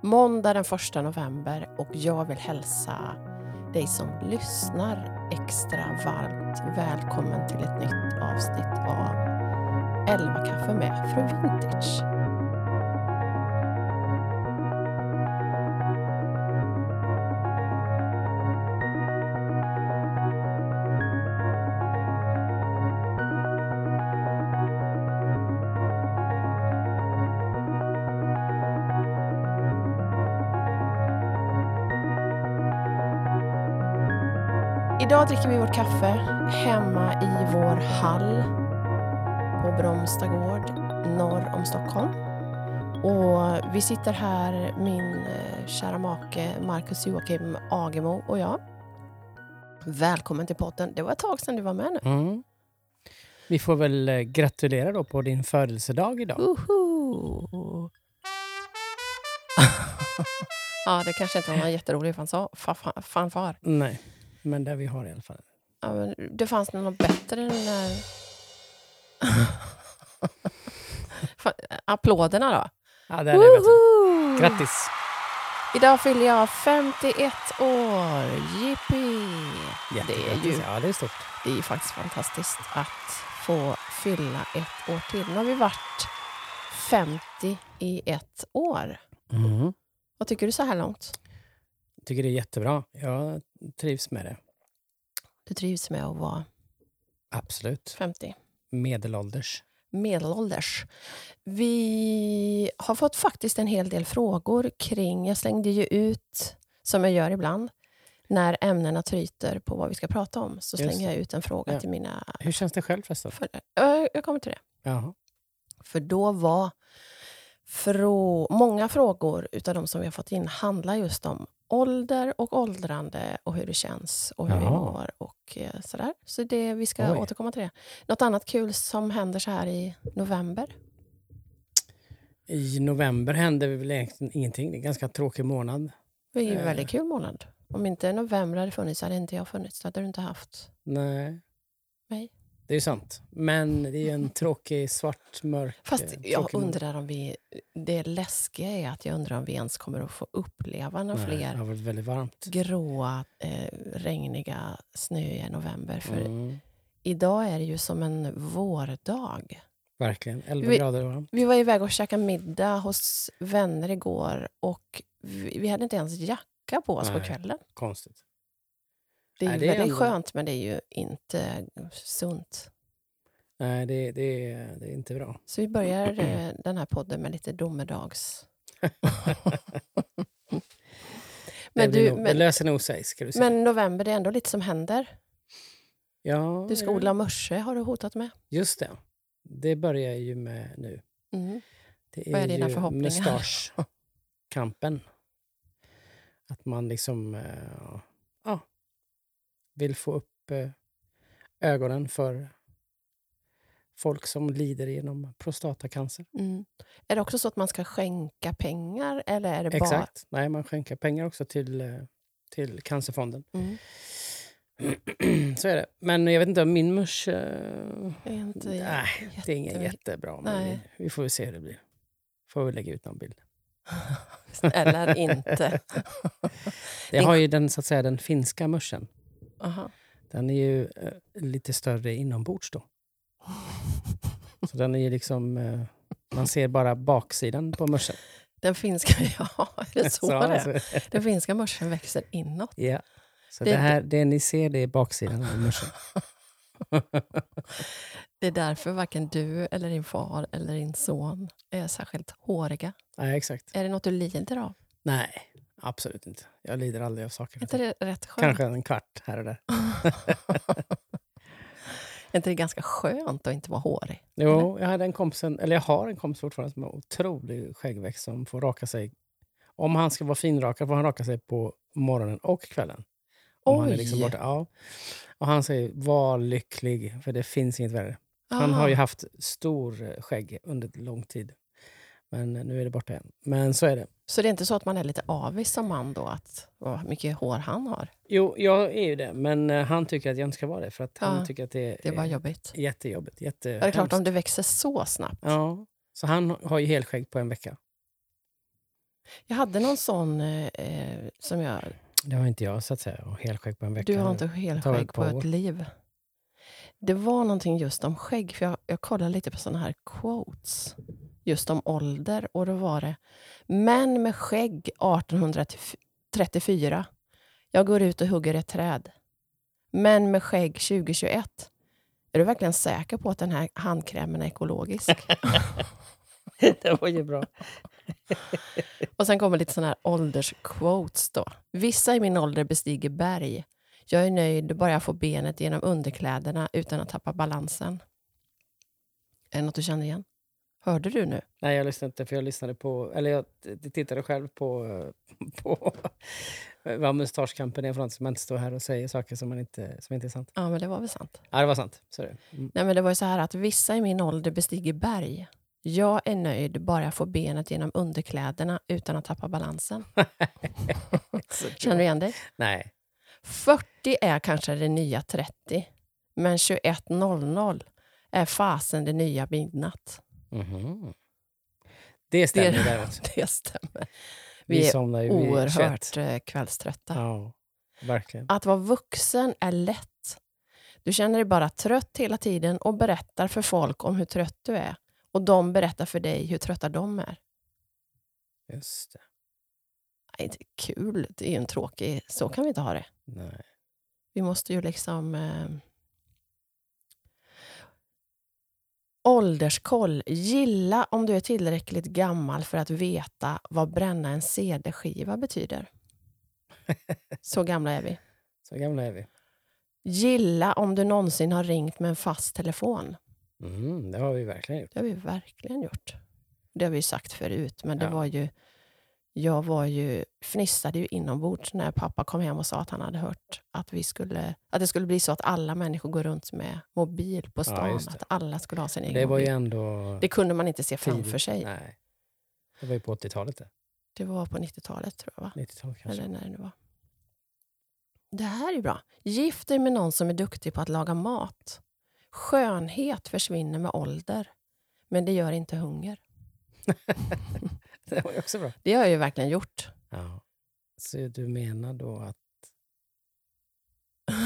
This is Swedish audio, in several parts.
måndag den 1 november och jag vill hälsa dig som lyssnar extra varmt välkommen till ett nytt avsnitt av 11 kaffe med Fru Vintage. Idag dricker vi vårt kaffe hemma i vår hall på Bromstagård norr om Stockholm. Och vi sitter här, min eh, kära make Marcus Joakim Agemo och jag. Välkommen till podden. Det var ett tag sedan du var med nu. Mm. Vi får väl eh, gratulera då på din födelsedag idag. Uhu. ja, det kanske inte var en jätterolig fanfar. Nej, men det vi har i alla fall. Ja, men det fanns något bättre än den där... Applåderna då? Ja, där är. Woho! Grattis! Idag fyller jag 51 år. Jippi! Det är, ju, Ja, det är stort. det är faktiskt fantastiskt att få fylla ett år till. Nu har vi varit 50 i ett år. Mm. Vad tycker du så här långt? Tycker det är jättebra. Jag trivs med det. Du trivs med att vara Absolut. 50? Medelålders. medelålders. Vi har fått faktiskt en hel del frågor kring... Jag slängde ju ut, som jag gör ibland, när ämnena tryter på vad vi ska prata om. Så Just slänger jag ut en fråga Ja. till mina Hur känns det själv förresten? Ö, Jag kommer till det. Jaha. För då var frå många frågor utav de som vi har fått in handlar just om ålder och åldrande och hur det känns och hur vi Jaha. mår och eh, sådär. Så det, vi ska Oj. återkomma till det. Något annat kul som händer så här i november? I november hände väl egentligen ingenting. Det är en ganska tråkig månad. Det är ju en Eh. väldigt kul månad. Om inte november hade funnits hade inte jag funnits. Då hade du inte haft Nej. Det är sant. Men det är en tråkig, svart, mörk... Fast eh, jag undrar om vi... Det läskiga är att jag undrar om vi ens kommer att få uppleva några Nej, Det fler har varit väldigt varmt. gråa, eh, regniga, snöiga november. För Mm. idag är det ju som en vårdag. Verkligen. 11 Vi- grader varmt. Vi var iväg och käkade middag hos vänner igår och vi, vi hade inte ens jacka på oss på Nej. kvällen. Konstigt. Det är, Nej, det är väldigt ändå- skönt men det är ju inte sunt. Nej, det, det, är- det är inte bra. Så vi börjar eh, den här podden med lite domedags. men, du, nog, men, löser nog sig, ska du säga. men november, det är ändå lite som händer. ja, Du ska ja, odla mörse, har du hotat med. Just det. Det börjar jag ju med nu. Mm. Det Vad är dina förhoppningar? mustaschkampen. Att man liksom ja, vill få upp eh, ögonen för folk som lider genom prostatacancer. Mm. Är det också så att man ska skänka pengar? Eller är det Exakt. Nej, man skänker pengar också till, eh, till Cancerfonden. bara... Mm. Så är det. Men jag vet inte om min musch... eh, är inte nej, det är ingen jättebra. Men Nej. vi får väl se hur det blir. Får vi lägga ut någon bild. Eller inte. Det har ju den, så att säga, den finska muschen. Aha. Den är ju eh, lite större inombords då. Så den är ju liksom... Eh, man ser bara baksidan på muschen. Den finska... Ja, är det så, det är? alltså, Den finska mörsen växer inåt. ja. Så Det det, är här, det ni ser, det är baksidan av muschen. Det är därför varken du, eller din far eller din son är särskilt håriga. Nej, exakt. Är det något du lider av? Nej, absolut inte. Jag lider aldrig av saker. Är inte det rätt skönt? Kanske en kvart här och där. Är inte det ganska skönt att inte vara hårig? Jo, jag hade en kompis, eller jag har en kompis fortfarande som har otrolig skäggväxt som får raka sig. Om han ska vara finrakad får han raka sig på morgonen och kvällen. Om Han är liksom Oj. borta. Ja. Och han säger, var lycklig, för det finns inget värre. Han har ju Ah, haft stor eh, skägg under lång tid. Men nu är det borta igen. Men så är det. Så det är inte så att man är lite avis som man då, att vad mycket hår han har? Jo, jag är ju det. Men eh, han tycker att jag inte ska vara det. För att han Ja, tycker att det, Det var är jobbigt. jättejobbigt. Jätte Ja, det är klart, om det växer så snabbt. Ja, så han har ju helskägg på en vecka. Jag hade någon sån eh, som jag... Det har inte jag så att säga. Och helskägg på en vecka. Du har inte helskägg på ett liv. Det var någonting just om skägg, för jag, jag kollade lite på såna här quotes. Just om ålder. Och då var det Män med skägg 1834. Jag går ut och hugger ett träd. Män med skägg 2021. Är du verkligen säker på att den här handkrämen är ekologisk? det var ju bra. Och sen kommer lite såna här åldersquotes då. Vissa i min ålder bestiger berg. Jag är nöjd bara jag får benet genom underkläderna utan att tappa balansen. Är det något du känner igen? Hörde du nu? Nej, jag lyssnade inte för jag lyssnade på... Eller jag tittade själv på... på vad mustaschkampen är för något. Så man inte står här och säger saker som, man inte, som inte är sant. Ja, men det var väl sant. Ja, det var sant. Det. Mm. Nej, men det var ju så här att vissa i min ålder bestiger berg. Jag är nöjd bara jag får benet genom underkläderna utan att tappa balansen. Känner du igen dig? Nej. 40 är kanske det nya 30. Men 21.00 är fasen det nya midnatt. Mhm. Det stämmer Det- däremot. Det stämmer. Vi, Vi är ju vid 21. Oerhört eh, kvällströtta. Ja, verkligen. Att vara vuxen är lätt. Du känner dig bara trött hela tiden och berättar för folk om hur trött du är. Och de berättar för dig hur trötta de är. Just det. Det är inte kul. Det är ju en tråkig... Så kan vi inte ha det. Nej. Vi måste ju liksom... Eh... Ålderskoll. Gilla om du är tillräckligt gammal för att veta vad bränna en CD-skiva betyder. Så gamla är vi. Så gamla är vi. Gilla om du någonsin har ringt med en fast telefon. Mm, det har vi verkligen gjort. Det har vi verkligen gjort. Det har vi sagt förut, men det Ja. var ju... Jag var ju, fnissade ju inombords när pappa kom hem och sa att han hade hört att, vi skulle, att det skulle bli så att alla människor går runt med mobil på stan. det. att alla skulle ha sin egen Det var ju mobil. ändå... Det kunde man inte se framför sig. Nej. Det var ju på 80-talet det. Det var på 90-talet tror jag. Va? 90-talet kanske. Eller när det nu var. Det här är ju bra. Gift dig med någon som är duktig på att laga mat. Skönhet försvinner med ålder, men det gör inte hunger. Det var ju också bra. Det har jag ju verkligen gjort. Ja. Så du menar då att...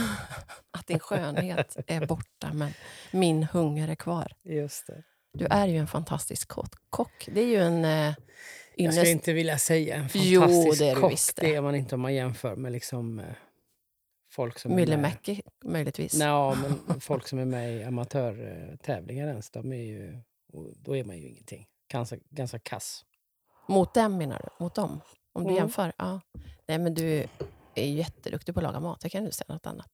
Att din skönhet är borta, men min hunger är kvar. Just det. Du är ju en fantastisk ko- kock. Det är ju en... Eh, Jag skulle inte vilja säga en Jo, fantastisk det är du kock. visst det. det är man inte om man jämför med liksom, eh, folk som. Myllymäki, möjligtvis. Nå, men folk som är med i amatörtävlingar ens, de är ju, då är man ju ingenting. Ganska, ganska kass. Mot dem menar du? Mot dem? Om du Mm. jämför? Ja. Nej, men du är jätteduktig på att laga mat. Jag kan inte säga något annat.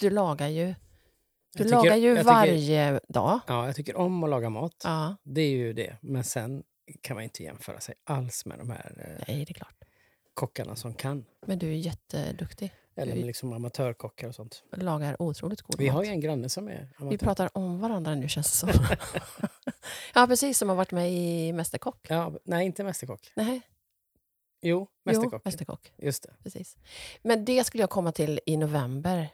Du lagar ju, du tycker- lagar ju jag tycker- varje dag. Ja, jag tycker om att laga mat. Ja, Det är ju det. Men sen kan man inte jämföra sig alls med de här eh, nej, det är klart. kockarna som kan. Men du är jätteduktig. Eller Vi- med liksom amatörkockar och sånt. Lagar otroligt god Vi mat. har ju en granne som är Vi amatör. pratar om varandra nu känns det som. ja, precis. Som har varit med i Mästerkock. Ja, nej, inte mästerkock. Nej, Jo, mästerkock. Jo, Mästerkock. Just det. Precis. Men det skulle jag komma till i november.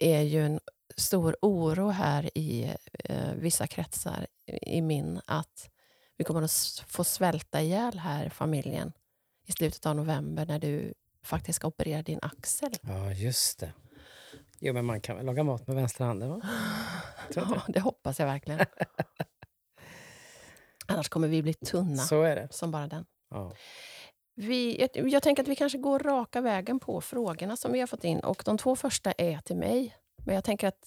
är ju en stor oro här i eh, vissa kretsar i min att vi kommer att få svälta ihjäl här, familjen, i slutet av november när du faktiskt ska operera din axel. Ja, just det. Jo, men man kan väl laga mat med vänstra handen, va? Ja, det hoppas jag verkligen. Annars kommer vi bli tunna Så är det. som bara den. Ja. Vi, jag, jag tänker att vi kanske går raka vägen på frågorna som vi har fått in. Och De två första är till mig. Men jag tänker att,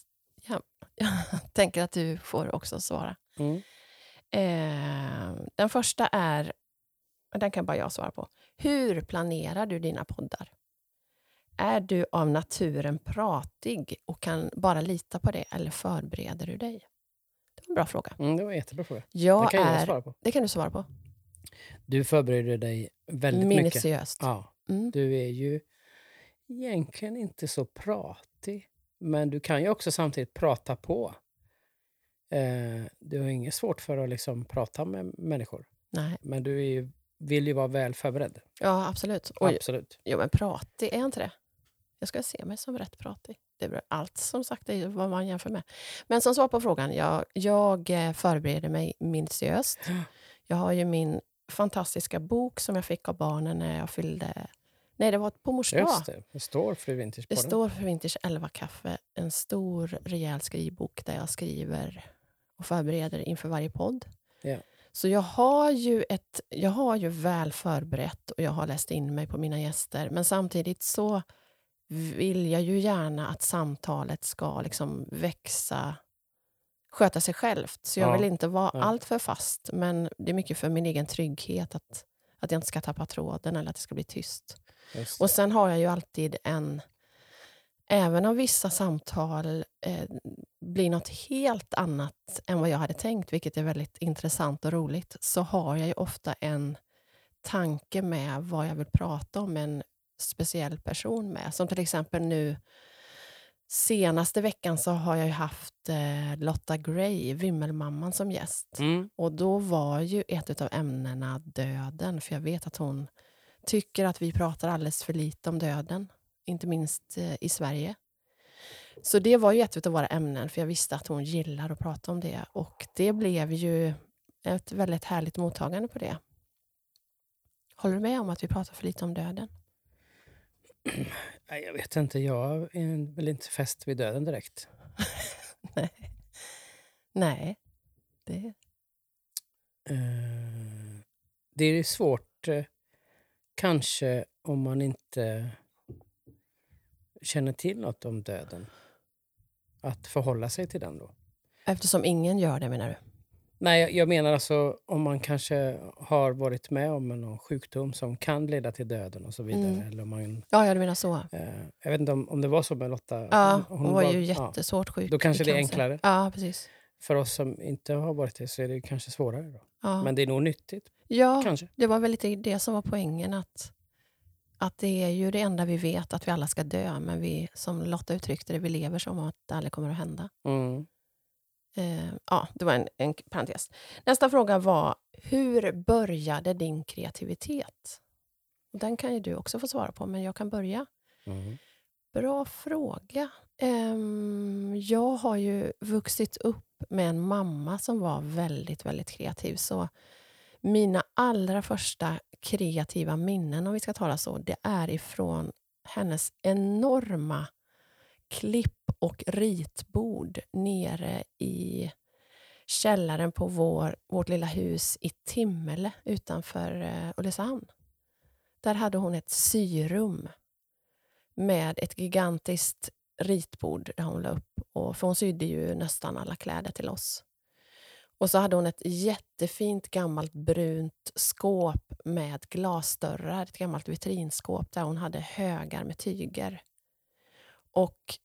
ja, jag tänker att du får också svara. Mm. Eh, den första är, den kan bara jag svara på. Hur planerar du dina poddar? Är du av naturen pratig och kan bara lita på det eller förbereder du dig? Det var en bra fråga. Mm, det var en jättebra fråga. Jag det kan jag är, svara på. det kan du svara på. Du förbereder dig väldigt mycket. Minutiöst. Ja, Mm. du är ju egentligen inte så pratig. Men du kan ju också samtidigt prata på. Eh, du har inget svårt för att liksom prata med människor. Nej. Men du är ju, vill ju vara väl förberedd. Ja, absolut. Och, Absolut. Jo, men pratig, är jag inte det? Jag ska se mig som rätt pratig. Det är bra. Allt som sagt är vad man jämför med. Men som svar på frågan, jag, jag eh, förbereder mig minutiöst. Jag har ju min fantastiska bok som jag fick av barnen när jag fyllde... Nej, det var på mors dag. Just det, det står Fru Winters på Det den. står för Winters 11 kaffe, en stor rejäl skrivbok där jag skriver och förbereder inför varje podd. Ja. Så jag har, ju ett, jag har ju väl förberett och jag har läst in mig på mina gäster. Men samtidigt så vill jag ju gärna att samtalet ska liksom växa, sköta sig självt. Så jag Ja, vill inte vara ja. allt för fast. Men det är mycket för min egen trygghet att, att jag inte ska tappa tråden eller att det ska bli tyst. Just Och sen har jag ju alltid en... Även om vissa samtal eh, blir något helt annat än vad jag hade tänkt, vilket är väldigt intressant och roligt, så har jag ju ofta en tanke med vad jag vill prata om en speciell person med. Som till exempel nu, senaste veckan så har jag haft eh, Lotta Gray, Vimmelmamman, som gäst. Mm. Och då var ju ett av ämnena döden, för jag vet att hon tycker att vi pratar alldeles för lite om döden, inte minst eh, i Sverige. Så det var ju ett av våra ämnen, för jag visste att hon gillar att prata om det. Och det blev ju ett väldigt härligt mottagande på det. Håller du med om att vi pratar för lite om döden? Nej, jag vet inte, jag är väl inte fäst vid döden direkt. Nej. Nej. Det... Eh, det är svårt, eh, kanske, om man inte känner till något om döden. Att förhålla sig till den då. Eftersom ingen gör det, menar du? Nej, jag- jag menar alltså om man kanske har varit med om någon sjukdom som kan leda till döden och så vidare. Mm. Eller om man, Ja, ja du menar så. eh, jag vet inte om, om det var så med Lotta. Ja, hon, var ju ja. jättesvårt sjuk Då kanske det är enklare. Ja, precis. För oss som inte har varit det så är det kanske svårare. Då. Ja. Men det är nog nyttigt, ja, kanske. det var väl lite det som var poängen. Att, att det är ju det enda vi vet, att vi alla ska dö. Men vi, som Lotta uttryckte det, vi lever som att det aldrig kommer att hända. Mm. Eh, ja, det var en, en parentes. Nästa fråga var, hur började din kreativitet? Den kan ju du också få svara på, men jag kan börja. Mm. Bra fråga. Ehm, jag har ju vuxit upp med en mamma som var väldigt, väldigt kreativ. Så mina allra första kreativa minnen, om vi ska tala så, det är ifrån hennes enorma klipp och ritbord nere i källaren på vår, vårt lilla hus i Timmele utanför eh, Ulricehamn. Där hade hon ett syrum med ett gigantiskt ritbord där hon la upp. Och, för hon sydde ju nästan alla kläder till oss. Och så hade hon ett jättefint gammalt brunt skåp med glasdörrar. Ett gammalt vitrinskåp där hon hade högar med tyger. Och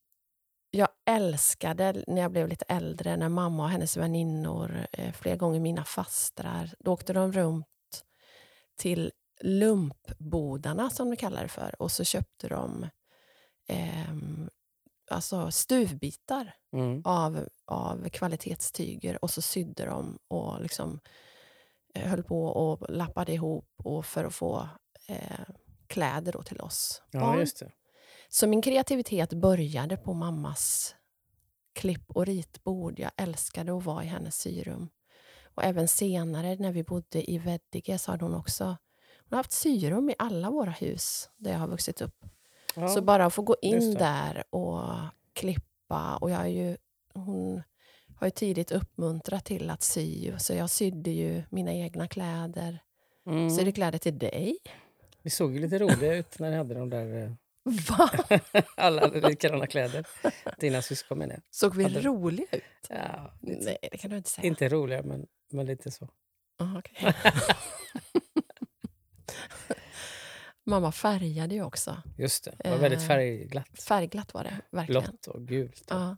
jag älskade när jag blev lite äldre, när mamma och hennes väninnor, eh, flera gånger mina fastrar, då åkte de runt till lumpbodarna, som de kallar det för, och så köpte de eh, alltså stuvbitar Mm. av, av kvalitetstyger och så sydde de och liksom eh, höll på och lappade ihop och för att få eh, kläder då till oss Ja, barn. just det. Så min kreativitet började på mammas klipp och ritbord. Jag älskade att vara i hennes syrum. Och även senare när vi bodde i Veddige så hade hon också hon har haft syrum i alla våra hus där jag har vuxit upp. Ja. Så bara att få gå in där och klippa. Och jag ju, hon har ju tidigt uppmuntrat till att sy. Så jag sydde ju mina egna kläder. mm. Sydde kläder till dig. Vi såg ju lite roliga ut när ni hade de där... eh, Va? Alla hade likadana kläder. Dina syskon menar jag. Såg vi Hade- roliga ut? Ja, lite, Nej, det kan du inte säga. inte roliga, men, men lite så. Ah, okej. Mamma färgade ju också. Just det. Det var väldigt Eh, färgglatt. Färgglatt var det, verkligen. Blått och gult. Ja.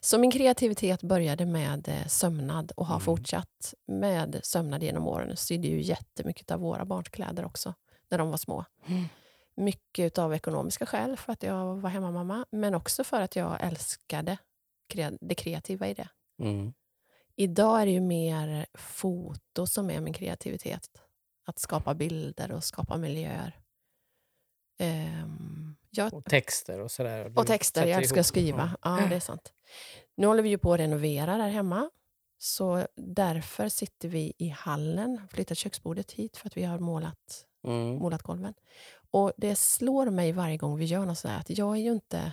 Så min kreativitet började med eh, sömnad och har Mm. fortsatt med sömnad genom åren. Sydde ju jättemycket av våra barns kläder också, när de var små. Mm. Mycket av ekonomiska skäl, för att jag var hemmamamma, men också för att jag älskade det kreativa i det. Mm. Idag är det ju mer foto som är min kreativitet. Att skapa bilder och skapa miljöer. Ehm, jag, Och texter och sådär. Du och texter, jag älskar att skriva. Ja. det är sant. Nu håller vi ju på att renovera där hemma. Så därför sitter vi i hallen, flyttat köksbordet hit för att vi har målat, Mm. målat golven. Och det slår mig varje gång vi gör något sådär att jag är ju inte...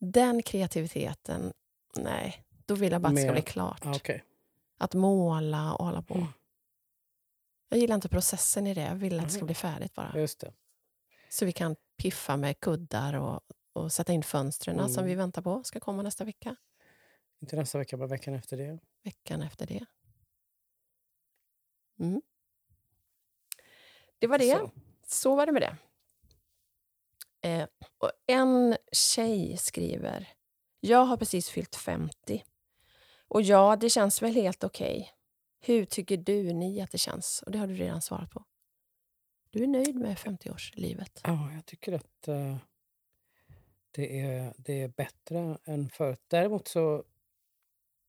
Den kreativiteten, nej, då vill jag bara att det ska bli klart. Ah, okej. Att måla och hålla på. Mm. Jag gillar inte processen i det, jag vill att det ska Mhm. bli färdigt bara. Just det. Så vi kan piffa med kuddar och, och sätta in fönstren som Mm. vi väntar på ska komma nästa vecka. Inte nästa vecka, bara veckan efter det. Veckan efter det. Mm. Det var det. Så. Så var det med det. Eh, och en tjej skriver. Jag har precis fyllt 50. Och ja, det känns väl helt okej. Hur tycker du ni att det känns? Och det har du redan svarat på. Du är nöjd med 50-årslivet? Ja, jag tycker att eh, det, är, det är bättre än förut. Däremot så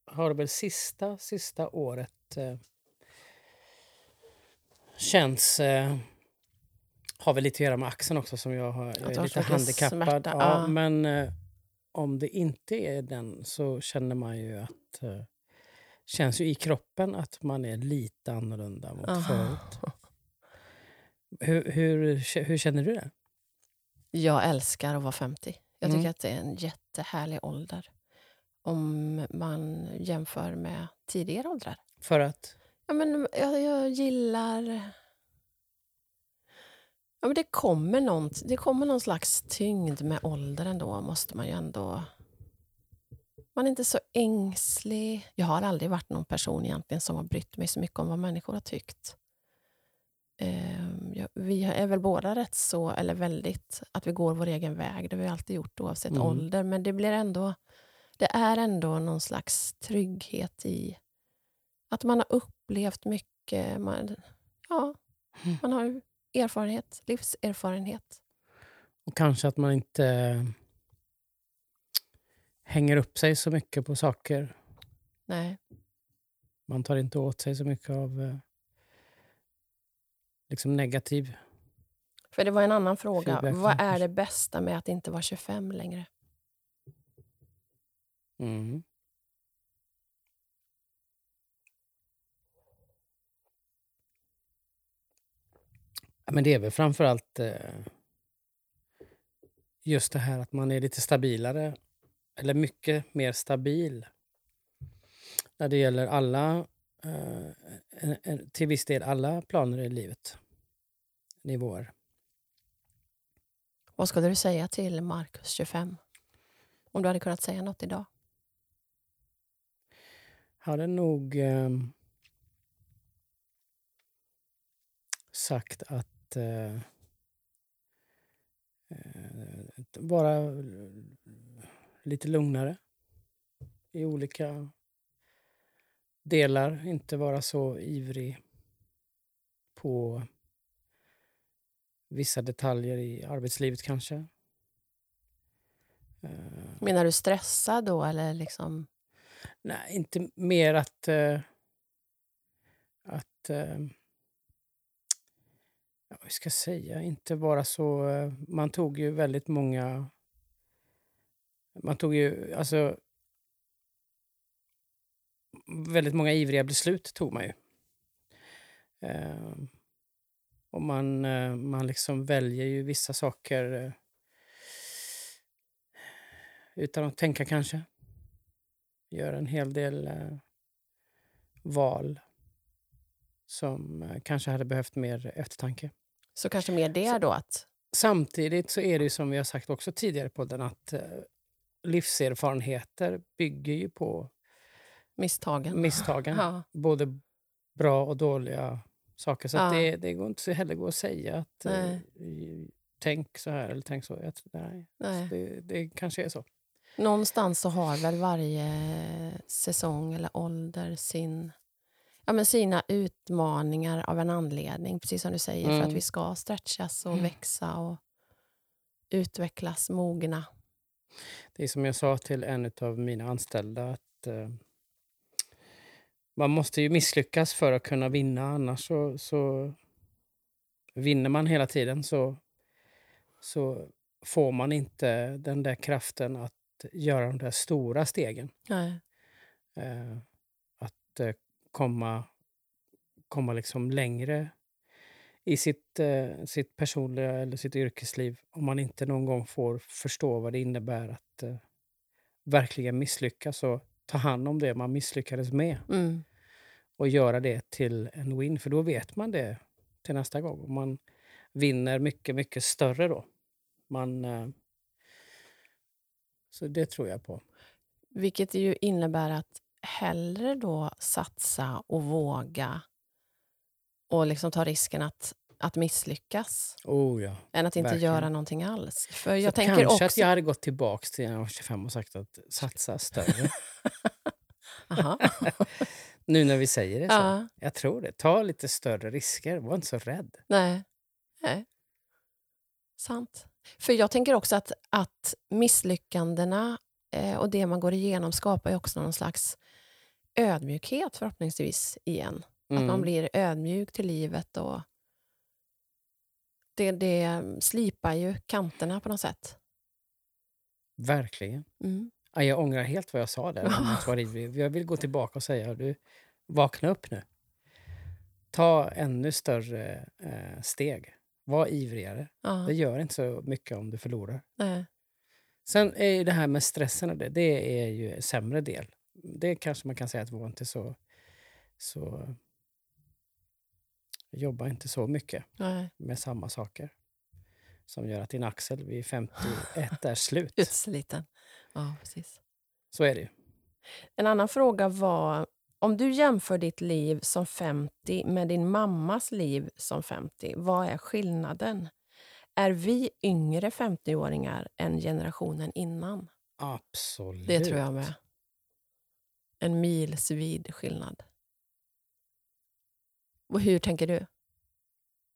har det väl sista, sista året eh, känns... Eh, har väl lite att göra med axeln också som jag har, jag är lite handikappad. smärta, ja, ja. Men om det inte är den så känner man ju att... Känns ju i kroppen att man är lite annorlunda mot Aha. förut. Hur, hur, hur känner du det? Jag älskar att vara 50. Jag tycker Mm. att det är en jättehärlig ålder. Om man jämför med tidigare åldrar. För att? Ja, men jag, jag gillar... Ja, men det, kommer någon, det kommer någon slags tyngd med ålder ändå, måste man ju ändå... Man är inte så ängslig. Jag har aldrig varit någon person egentligen som har brytt mig så mycket om vad människor har tyckt. Ehm, ja, vi är väl båda rätt så, eller väldigt, att vi går vår egen väg. Det har vi alltid gjort oavsett Mm. ålder. Men det blir ändå... Det är ändå någon slags trygghet i att man har upplevt mycket. Man, ja, Mm. man har erfarenhet, livserfarenhet. Och kanske att man inte hänger upp sig så mycket på saker. Nej. Man tar inte åt sig så mycket av eh, liksom negativ. För det var en annan fråga. Feedback Vad är det bästa med att inte vara 25 längre? Mm. Men det är väl framförallt eh, just det här att man är lite stabilare. Eller mycket mer stabil. När det gäller alla, eh, till viss del alla planer i livet. Nivåer. Vad skulle du säga till Marcus 25? Om du hade kunnat säga något idag. hade nog eh, sagt att eh, eh, vara lite lugnare i olika delar. Inte vara så ivrig på vissa detaljer i arbetslivet kanske. Eh, Menar du stressad då eller liksom? Nej, inte mer att... Eh, att eh, ja, vad ska jag säga? Inte vara så... Man tog ju väldigt många... Man tog ju... Alltså... Väldigt många ivriga beslut tog man ju. Och man, eh, man liksom väljer ju vissa saker eh, utan att tänka kanske gör en hel del eh, val som kanske hade behövt mer eftertanke. Så kanske mer det då att... Samtidigt så är det ju som vi har sagt också tidigare på den att livserfarenheter bygger ju på Misstagen. misstagen. Ja. Både bra och dåliga saker. Så Ja. det, det går inte så heller gå att säga att eh, Nej. tänk så här eller tänk så. Jag, nej, Nej. det, det kanske är så. Någonstans så har väl varje säsong eller ålder sin, ja, men sina utmaningar av en anledning. Precis som du säger, för att Mm. vi ska stretchas och Mm. växa och utvecklas, mogna. Det är som jag sa till en av mina anställda att eh, man måste ju misslyckas för att kunna vinna. Annars så, så vinner man hela tiden så, så får man inte den där kraften att göra de där stora stegen. Eh, att inte komma, komma liksom längre i sitt, eh, sitt personliga eller sitt yrkesliv om man inte någon gång får förstå vad det innebär att eh, verkligen misslyckas och ta hand om det man misslyckades med Mm. och göra det till en win. För då vet man det till nästa gång. Och man vinner mycket, mycket större då. Man, eh, så det tror jag på. Vilket ju innebär att hellre då satsa och våga och liksom ta risken att, att misslyckas Oh ja. än att inte Verkligen. göra någonting alls. För jag så tänker kanske också... att jag hade gått tillbaka till när jag var 25 och sagt att satsa större. Nu när vi säger det så. Ja, Jag tror det. Ta lite större risker. Var inte så rädd. nej. nej. Sant. För jag tänker också att, att misslyckandena eh, och det man går igenom skapar ju också någon slags ödmjukhet förhoppningsvis igen. Att man Mm. blir ödmjuk till livet och det, det slipar ju kanterna på något sätt. Verkligen. Mm. Ja, jag ångrar helt vad jag sa där. Jag vill gå tillbaka och säga du, vakna upp nu. Ta ännu större eh, steg. Var ivrigare. Ja, Det gör inte så mycket om du förlorar. nej. Sen är det här med stressen, det, det är ju en sämre del. Det kanske man kan säga att var inte så... så jobba inte så mycket nej. med samma saker. Som gör att din axel vid 51 är slut. Utsliten. Ja, precis. Så är det ju. En annan fråga var, om du jämför ditt liv som 50 med din mammas liv som 50, vad är skillnaden? Är vi yngre 50-åringar än generationen innan? Absolut. Det tror jag med. En milsvid skillnad. Och hur tänker du?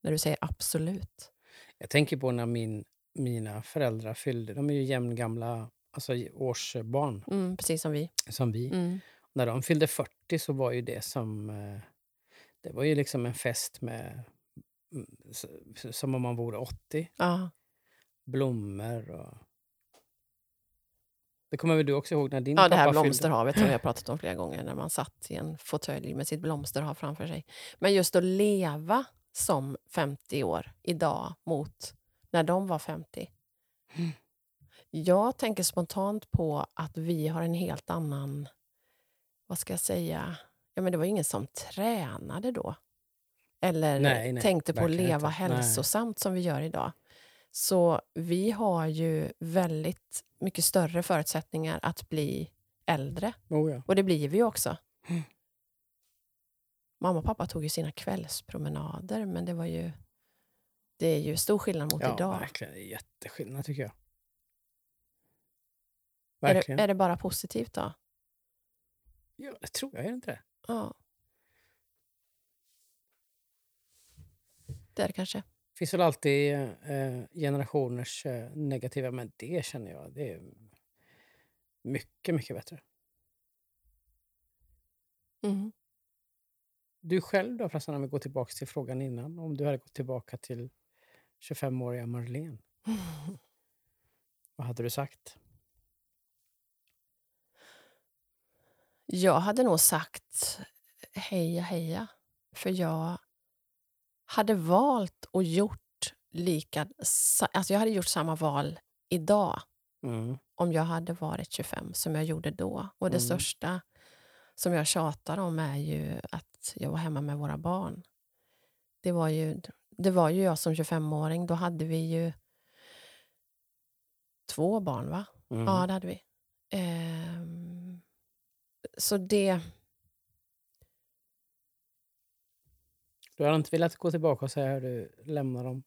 När du säger absolut. Jag tänker på när min, mina föräldrar fyllde... De är ju jämngamla alltså årsbarn Mm, precis som vi. som vi. Mm. När de fyllde 40 så var ju det som... eh, Det var ju liksom en fest med... mm, Som om man vore 80. Ja, Blommor och... Det kommer väl du också ihåg när din ja, pappa det här fyllde? blomsterhavet som vi har pratat om flera gånger, när man satt i en fåtölj med sitt blomsterhav framför sig. Men just att leva som 50 år idag mot när de var 50. Mm. Jag tänker spontant på att vi har en helt annan, vad ska jag säga, ja, men det var ingen som tränade då. Eller Nej, nej, tänkte på att leva inte. Nej. hälsosamt som vi gör idag. Så vi har ju väldigt mycket större förutsättningar att bli äldre. Oh, ja. Och det blir vi ju också. Mm. Mamma och pappa tog ju sina kvällspromenader, men det var ju... Det är ju stor skillnad mot ja, idag. verkligen. Det är jätteskillnad tycker jag. Är det, är det bara positivt då? Ja, det tror jag. Är det inte det? Ja. Det är det kanske. Finns väl alltid eh, generationers eh, negativa, men det känner jag det är mycket, mycket bättre. Mm. Du själv då förresten, om vi går tillbaka till frågan innan, om du hade gått tillbaka till 25-åriga Marlene, vad hade du sagt? Jag hade nog sagt heja, heja. För jag hade valt och gjort lika... Alltså jag hade gjort samma val idag Mm. om jag hade varit 25 som jag gjorde då. Och det Mm. största som jag tjatar om är ju att jag var hemma med våra barn. Det var ju, det var ju jag som 25-åring. Då hade vi ju två barn, va? Mm. Ja, det hade vi. Ehm, så det... Du hade inte velat gå tillbaka och säga hur du lämnar dem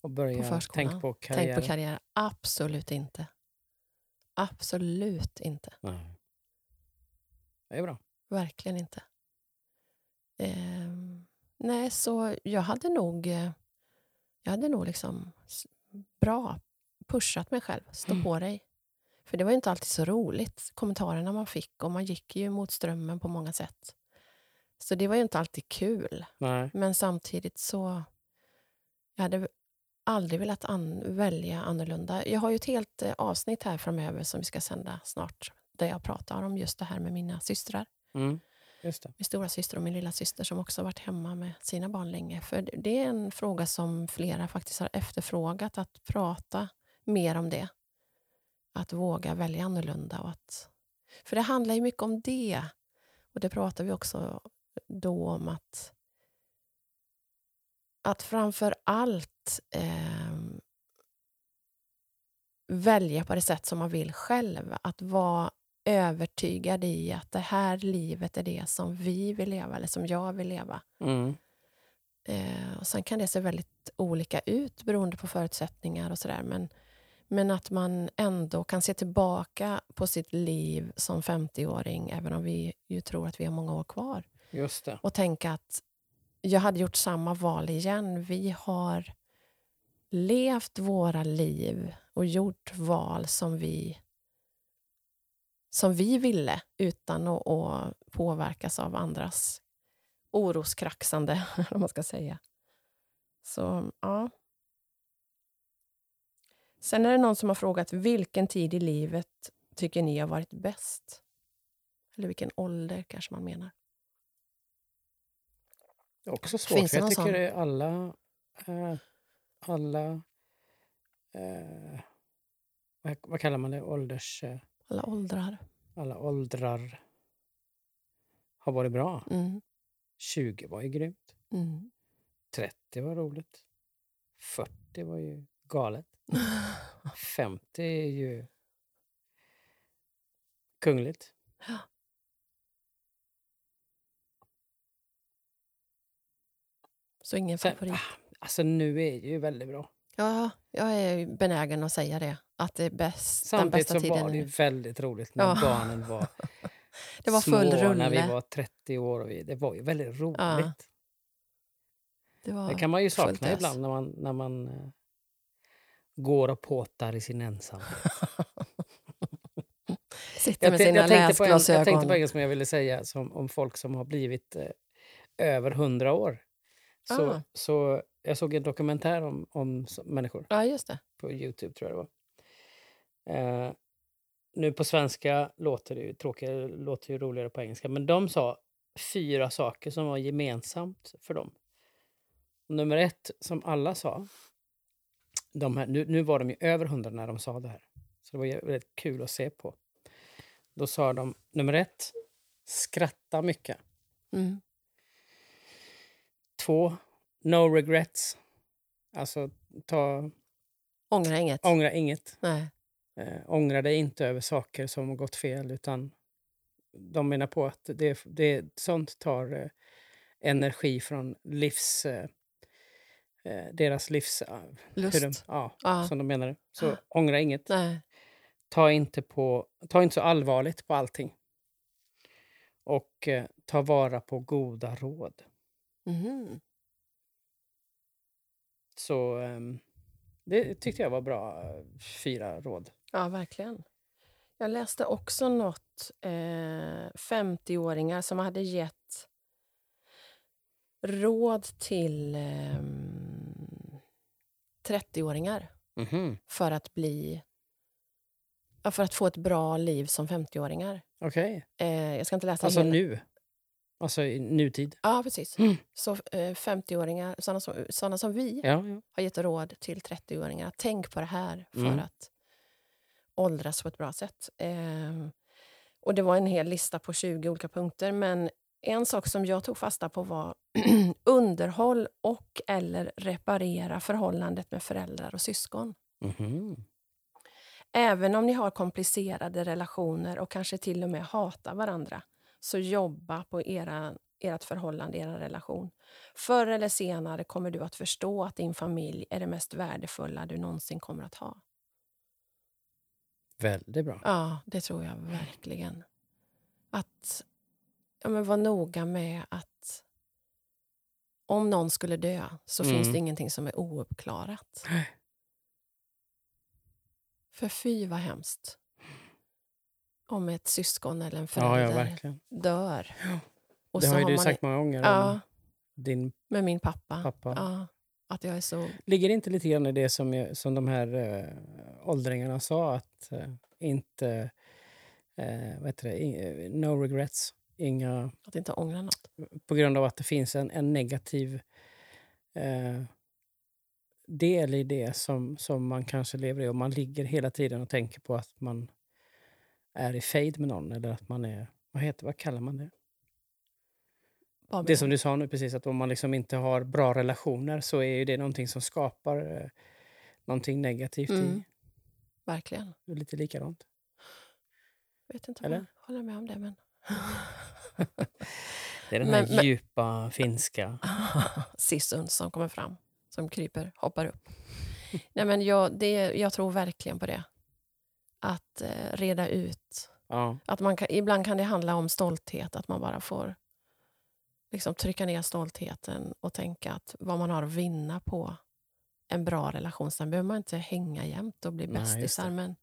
och börja förskolan. tänk på karriär? Tänk på karriär. Absolut inte. Absolut inte. Nej. Det är bra. Verkligen inte. Ehm, nej, så jag hade nog... eh, Jag hade nog liksom bra pushat mig själv. Stå Mm. på dig. För det var ju inte alltid så roligt, kommentarerna man fick. Och man gick ju mot strömmen på många sätt. Så det var ju inte alltid kul. Nej. Men samtidigt så... Jag hade aldrig velat an- välja annorlunda. Jag har ju ett helt eh, avsnitt här framöver som vi ska sända snart där jag pratar om just det här med mina systrar. Mm. Just det. min stora syster och min lilla syster som också varit hemma med sina barn länge. För det är en fråga som flera faktiskt har efterfrågat, att prata mer om det. Att våga välja annorlunda. Och att, för det handlar ju mycket om det. Och det pratar vi också då om att att framför allt eh, välja på det sätt som man vill själv. Att vara övertygad i att det här livet är det som vi vill leva, eller som jag vill leva. Mm. Eh, och sen kan det se väldigt olika ut beroende på förutsättningar och sådär. Men, men att man ändå kan se tillbaka på sitt liv som 50-åring, även om vi ju tror att vi har många år kvar. Just det. Och tänka att jag hade gjort samma val igen. Vi har levt våra liv och gjort val som vi som vi ville utan att, att påverkas av andras oroskraxande, om man ska säga. Så, ja. Sen är det någon som har frågat vilken tid i livet tycker ni har varit bäst? Eller vilken ålder kanske man menar. Också svårt, Finns det jag tycker sån? alla... Eh, alla... Eh, vad, vad kallar man det? Ålders... Eh, Alla åldrar. alla åldrar har varit bra. Mm. 20 var ju grymt. Mm. 30 var roligt. 40 var ju galet. 50 är ju kungligt. Så ingen Sen, favorit. ah, alltså nu är det ju väldigt bra. Ja, jag är benägen att säga det. Att det är bäst, den Samtidigt bästa så tiden var det nu. väldigt roligt när Ja. barnen var Det var full små, när rulle. vi var 30 år. Och vi, det var ju väldigt roligt. Det, var Det kan man ju sakna ibland när man, när man eh, går och påtar i sin ensamhet. Sitter med Jag, sina jag, en, jag läsglasögon. tänkte på en som jag ville säga som, om folk som har blivit eh, över 100 år. Så, Ah. så jag såg en dokumentär om, om människor Ja, just det. på Youtube, tror jag det var. Eh, nu på svenska låter det ju tråkigare, låter ju roligare på engelska. Men de sa fyra saker som var gemensamt för dem. Nummer ett, som alla sa, de här, nu, nu var de ju över 100 när de sa det här. Så det var väldigt kul att se på. Då sa de, nummer ett, skratta mycket. Mm. Två, no regrets. Alltså, ta, Ångra inget. ångra inget. Nej. Eh, ångra dig inte över saker som har gått fel. utan De menar på att det, det, sånt tar eh, energi från livs... Eh, eh, deras livs... eh, Lust. de, ja, Ja. som de menar. Så ångra inget. Nej. Ta inte, på, ta inte så allvarligt på allting. Och eh, ta vara på goda råd. Mhm. Så ehm, det tyckte jag var bra eh, fyra råd. Ja, verkligen. Jag läste också något eh, 50-åringar som hade gett råd till eh, 30-åringar Mhm. för att bli ja, för att få ett bra liv som 50-åringar. Okej. Eh, jag ska inte läsa Alltså hela. nu. Alltså i nutid. Ja, precis. Mm. Så eh, 50-åringar, sådana som, såna som vi, Ja, ja. har gett råd till 30-åringar. Tänk på det här för Mm. att åldras på ett bra sätt. Eh, och Det var en hel lista på 20 olika punkter. Men en sak som jag tog fasta på var underhåll och eller reparera förhållandet med föräldrar och syskon. Mhm. Även om ni har komplicerade relationer och kanske till och med hatar varandra, så jobba på era, ert förhållande, er relation. Förr eller senare kommer du att förstå att din familj är det mest värdefulla du någonsin kommer att ha. Väldigt bra. Ja, det tror jag verkligen. Att ja, men vara noga med att om någon skulle dö så finns Mm. det ingenting som är ouppklarat. För fy vad hemskt. Om ett syskon eller en Ja, förälder ja, verkligen. dör. Och det har ju du sagt många gånger Ja, din med min pappa. pappa. Ja, att jag är så... Ligger det inte lite grann i det som, jag, som de här äh, åldringarna sa? Att eh, inte... eh, vad heter det? No regrets. inga, Att inte ångra något. på grund av att det finns en, en negativ eh, del i det som, som man kanske lever i. Och man ligger hela tiden och tänker på att man är i fejd med någon. Eller att man är, vad heter vad kallar man det? Det som du sa nu precis, att om man liksom inte har bra relationer så är ju det någonting som skapar eh, någonting negativt i. Mm. Verkligen. Det är lite likadant. Jag vet inte Eller? om jag håller med om det, men... Det är den Men- här men- djupa finska. Sisun som kommer fram, som kryper, hoppar upp. Nej, men jag, det, jag tror verkligen på det. Att eh, reda ut. Ja, Att man kan, ibland kan det handla om stolthet, att man bara får liksom, trycka ner stoltheten och tänka att vad man har att vinna på en bra relation. Sen behöver man inte hänga jämt och bli bästisar. Men,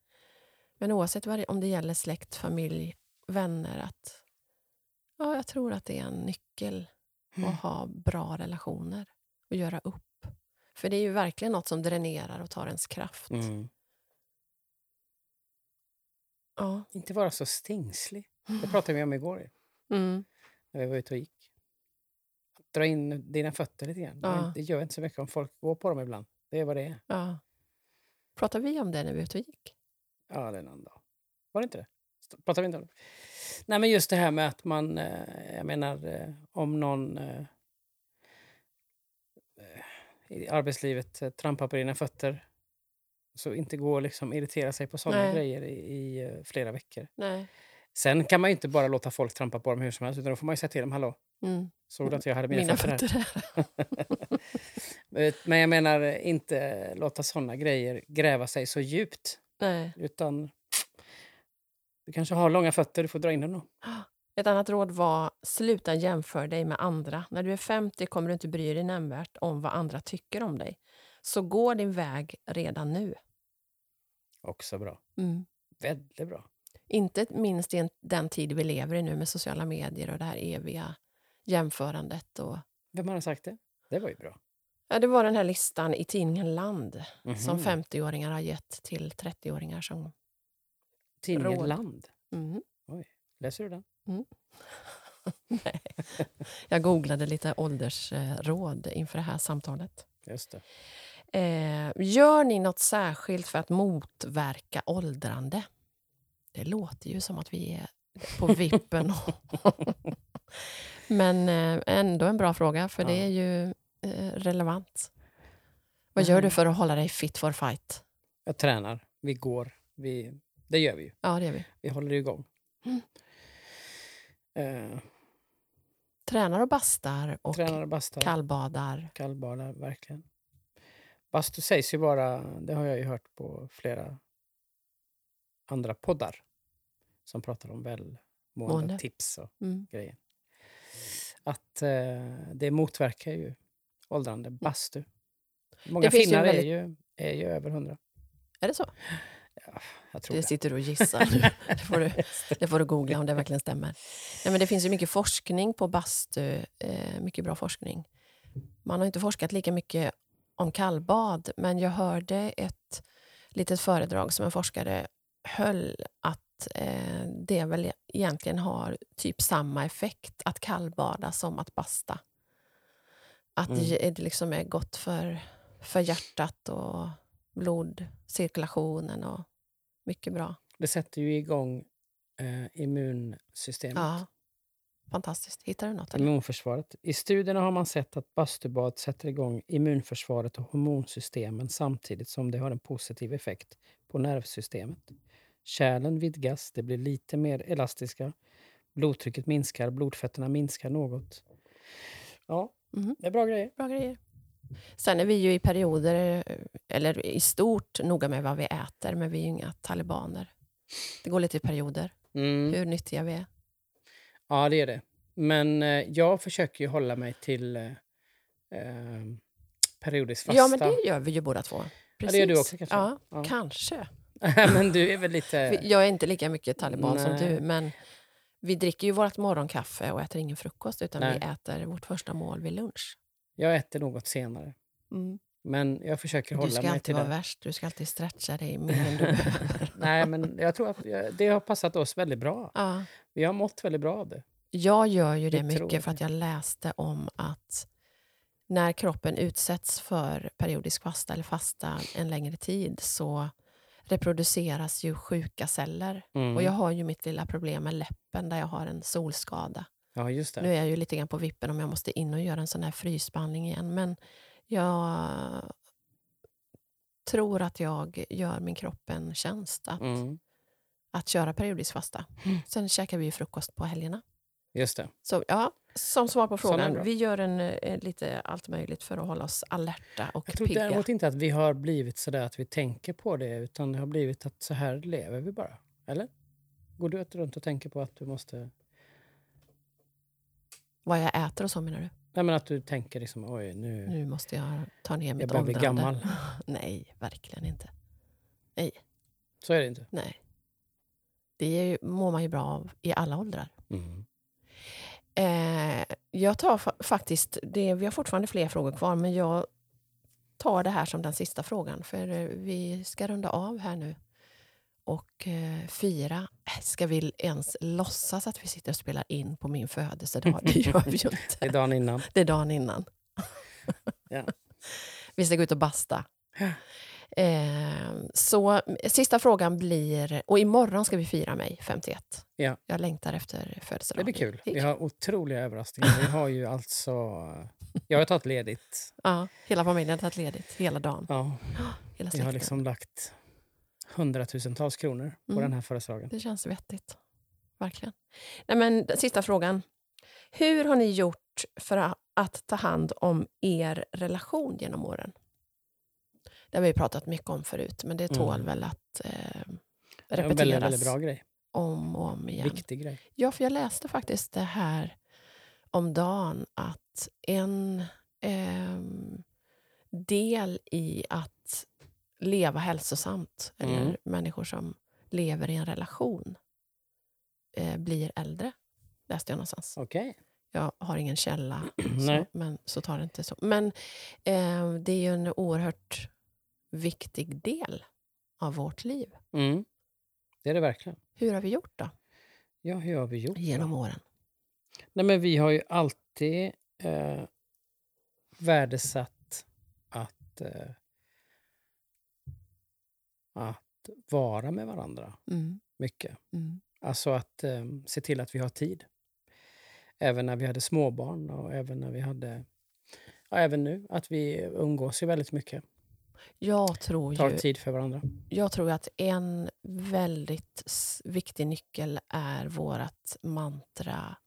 men oavsett vad det, om det gäller släkt, familj, vänner. att ja, Jag tror att det är en nyckel Mm. att ha bra relationer och göra upp. För det är ju verkligen något som dränerar och tar ens kraft. mm. Ja. Inte vara så stingslig. Det pratade vi om igår Mm. när vi var ute och gick. Att dra in dina fötter lite grann. Ja. Det gör inte så mycket om folk går på dem ibland. Det är vad det är. Ja. Pratade vi om det när vi var ute och gick? Ja, det är en annan dag. Var det inte det? Pratade vi inte om det? Nej, men just det här med att man... Eh, jag menar, eh, om någon eh, i arbetslivet trampar på dina fötter så inte gå och liksom irritera sig på sådana Nej. grejer i, i eh, flera veckor. Nej. Sen kan man inte bara låta folk trampa på dem hur som helst, utan då får man säga till dem, hallå, Mm. såg du att jag hade mina, Mina fötter här? Eh, Men jag menar eh, inte låta sådana grejer gräva sig så djupt, Nej. utan du kanske har långa fötter, du får dra in dem då. Ett annat råd var sluta jämföra dig med andra. När du är 50 kommer du inte bry dig nämnvärt om vad andra tycker om dig. Så gå din väg redan nu. Också bra. Mm. Väldigt bra. Inte minst i en- den tid vi lever i nu med sociala medier och det här eviga jämförandet. Och, Vem har sagt det? Det var ju bra. ja, det var den här listan i tidningen Land som Mhm. 50-åringar har gett till 30-åringar. Som, Tidningen råd. Land. mm. Läser du den? Nej. Jag googlade lite åldersråd inför det här samtalet. Just det. Eh, gör ni något särskilt för att motverka åldrande? Det låter ju som att vi är på vippen. Men eh, ändå en bra fråga, för det Ja. är ju eh, relevant. Vad gör du Mm. för att hålla dig fit for fight? Jag tränar. Vi går. Vi, det gör vi ju. Ja, det gör vi. Vi håller igång. Mm. Eh, Tränar och bastar och tränar och bastar. kallbadar. Kallbadar, verkligen. Bastu sägs ju vara, det har jag ju hört på flera andra poddar som pratar om välmående tips och Mm. grejer. Att eh, det motverkar ju åldrande. Bastu. Många finnar väldigt- är, ju, är ju över hundra. Är det så? Jag tror Det det. sitter du och gissar nu. Det får du, det får du googla om det verkligen stämmer. Nej, men det finns ju mycket forskning på bastu. Eh, mycket bra forskning. Man har inte forskat lika mycket om kallbad, men jag hörde ett litet föredrag som en forskare höll att eh, det väl egentligen har typ samma effekt att kallbada som att basta. Att Mm. det liksom är gott för, för hjärtat och blodcirkulationen och mycket bra. Det sätter ju igång eh, immunsystemet. Ja. Fantastiskt. Hittar du något? Eller? Immunförsvaret. I studierna har man sett att bastubad sätter igång immunförsvaret och hormonsystemen samtidigt som det har en positiv effekt på nervsystemet. Kärlen vidgas, det blir lite mer elastiska. Blodtrycket minskar, blodfetterna minskar något. Ja, Mhm. det är bra grejer. Bra grejer. Sen är vi ju i perioder, eller i stort, noga med vad vi äter, men vi är ju inga talibaner. Det går lite i perioder, Mm. hur nyttiga vi är. Ja, det är det. Men eh, jag försöker ju hålla mig till eh, eh, periodisk fasta. Ja, men det gör vi ju båda två. Ja, det gör du också kanske? Ja, Ja. kanske. men du är väl lite... Jag är inte lika mycket taliban som Nej. du, men vi dricker ju vårt morgonkaffe och äter ingen frukost, utan Nej. vi äter vårt första mål vid lunch. Jag äter något senare. Men jag försöker Du hålla ska mig alltid till vara det. värst, du ska alltid stretcha dig mer än du behöver. Nej, men jag tror att det har passat oss väldigt bra. Ja, Vi har mått väldigt bra av det. Jag gör ju det tror mycket för att jag läste om att när kroppen utsätts för periodisk fasta eller fasta en längre tid så reproduceras ju sjuka celler. Mm. Och jag har ju mitt lilla problem med läppen där jag har en solskada. Ja, det. Nu är jag ju lite grann på vippen om jag måste in och göra en sån här frysbehandling igen. Men jag tror att jag gör min kropp en tjänst att, Mm. att köra periodisk fasta. Sen käkar vi ju frukost på helgerna. Just det. Så ja, som svar på frågan. Vi gör en, eh, lite allt möjligt för att hålla oss alerta och Jag tror pigga. däremot inte att vi har blivit så där att vi tänker på det, utan det har blivit att så här lever vi bara. Eller? Går du runt och tänker på att du måste... Vad jag äter och så menar du? Nej, men att du tänker liksom, oj, nu... Nu måste jag ta ner mitt jag börjar bli åldrande. gammal. Nej, verkligen inte. Så är det inte. Nej. Det mår man ju bra av i alla åldrar. Mm. Eh, jag tar fa- faktiskt, det, vi har fortfarande fler frågor kvar, men jag tar det här som den sista frågan. För eh, vi ska runda av här nu. Och eh, fira, äh, ska vi ens låtsas att vi sitter och spelar in på min födelsedag? Det gör vi ju Det är inte. dagen innan. Det är dagen innan. Ja. Vi ska gå ut och basta. Eh, så sista frågan blir, och imorgon ska vi fira mig 51. Ja. Jag längtar efter Det födelsedagen. blir kul. Det Vi har otroliga överraskningar. Vi har ju alltså... Jag har tagit ledigt. Ja, hela familjen har tagit ledigt hela dagen. Ja, Hela vi har liksom lagt hundratusentals kronor på Mm. den här födelsedagen. Det känns vettigt. Verkligen. Nej, men, sista frågan. Hur har ni gjort för att ta hand om er relation genom åren? Det har vi pratat mycket om förut, men det tål Mm. väl att eh, Det är en repeteras väldigt, väldigt bra grej. om och om igen. Viktig grej. Ja, för jag läste faktiskt det här om dagen att en ehm, del i att leva hälsosamt, Mm. eller människor som lever i en relation, eh, blir äldre. Läste jag någonstans. Okej. Jag har ingen källa, så, men så tar det inte så. Men eh, det är ju en oerhört viktig del av vårt liv. Mm. Det är det verkligen. Hur har vi gjort då, Ja, hur har vi gjort då? genom åren? Nej, men vi har ju alltid eh, värdesatt att, eh, att vara med varandra Mm, mycket. mm, Alltså att eh, se till att vi har tid. Även när vi hade småbarn och även när vi hade... Ja, även nu. Att vi umgås ju väldigt mycket. Jag tror Tar ju tid för varandra. Jag tror att en väldigt viktig nyckel är vårt mantra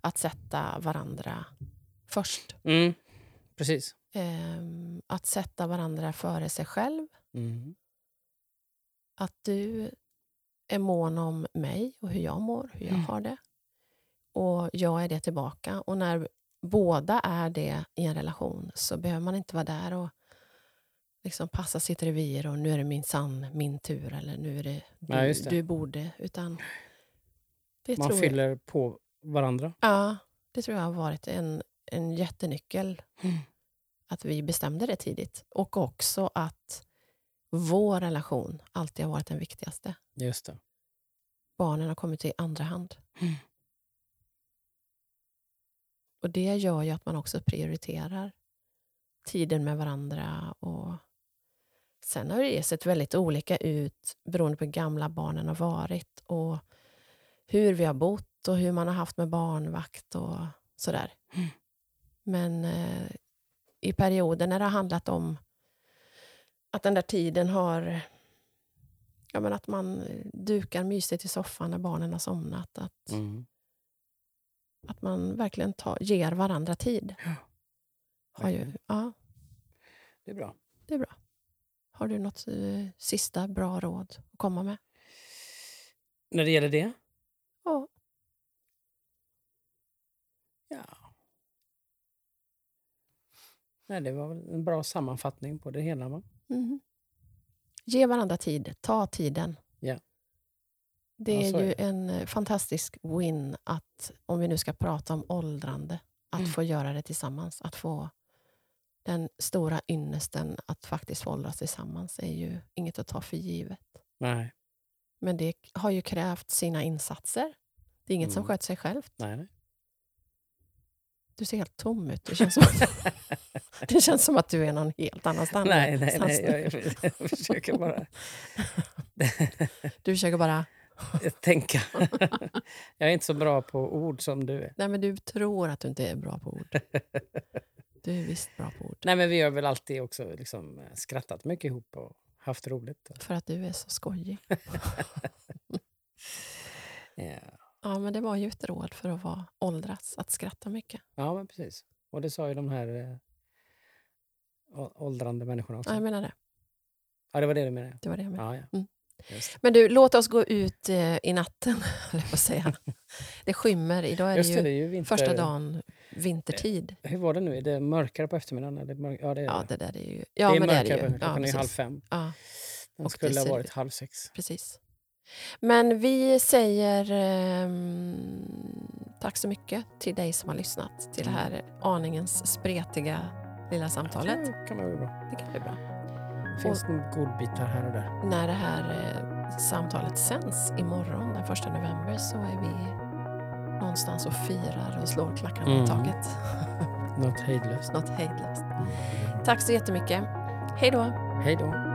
att sätta varandra först. Mm. Precis. Ehm, att sätta varandra före sig själv. Mm. Att du är mån om mig och hur jag mår, hur jag Mm. har det. Och jag är det tillbaka. Och när båda är det i en relation så behöver man inte vara där och liksom passa sitt revir och nu är det min sann min tur eller nu är det du, just det. du borde. Utan Man tror jag, fyller på varandra. ja, det tror jag har varit en, en jättenyckel. Mm. Att vi bestämde det tidigt. Och också att vår relation alltid har varit den viktigaste. Just det. Barnen har kommit i andra hand. Mm. Och det gör ju att man också prioriterar tiden med varandra. Och sen har det sett väldigt olika ut beroende på hur gamla barnen har varit och hur vi har bott och hur man har haft med barnvakt och sådär. Mm. Men eh, i perioder när det har handlat om att den där tiden har... Ja, men att man dukar mysigt i soffan när barnen har somnat. Att, Mm. att man verkligen tar, ger varandra tid. Ja, Har ju, ja, Det är bra. det är bra. Har du något eh, sista bra råd att komma med? När det gäller det? Ja. Ja. Nej, det var väl en bra sammanfattning på det hela. Va? Mhm. Ge varandra tid. Ta tiden. Ja. Det Ja, är är ju en eh, fantastisk win att, om vi nu ska prata om åldrande, att Mm. få göra det tillsammans. Att få den stora ynnesten att faktiskt åldras tillsammans är ju inget att ta för givet. Nej. Men det har ju krävt sina insatser. Det är inget som Mm. sköter sig självt. Nej, nej. Du ser helt tom ut. Det känns som att, det känns som att du är någon helt annanstans. Nej, nej, nej. Jag, jag, jag försöker bara Du försöker bara... tänka. Jag är inte så bra på ord som du är. Nej, men du tror att du inte är bra på ord. Du är visst bra på ord. Nej, men vi har väl alltid också liksom eh, skrattat mycket ihop och haft roligt. För att du är så skojig. Ja, Ja, men det var ju ett råd för att vara åldras, att skratta mycket. ja men precis. Och det sa ju de här eh, åldrande människorna också. Ja, jag menar det. Ja, det var det du menade? Det var det jag menade. Ja, ja. Mm. Det. Men du, låt oss gå ut eh, i natten, att säga. Det skymmer. Idag är det Just ju det, det är ju vinter... första dagen vintertid. Hur var det nu? Är det mörkare på eftermiddagen? Eller mörk... Ja, det är Ja, det. det där är ju... Ja, det är men det är mörkare det ju. klockan Ja, är halv fem. Ja, Den Och skulle det ha varit halv sex. precis. Men vi säger ehm, tack så mycket till dig som har lyssnat till det här aningens spretiga lilla samtalet. Det kan vara bra. Det kan bli bra. Det finns nog godbitar här och där. När det här eh, samtalet sänds imorgon den 1 november så är vi någonstans och firar och slår klackarna i Mm. taket. Något hejdlöst. Något hejdlöst. Tack så jättemycket. Hej då! Hej då.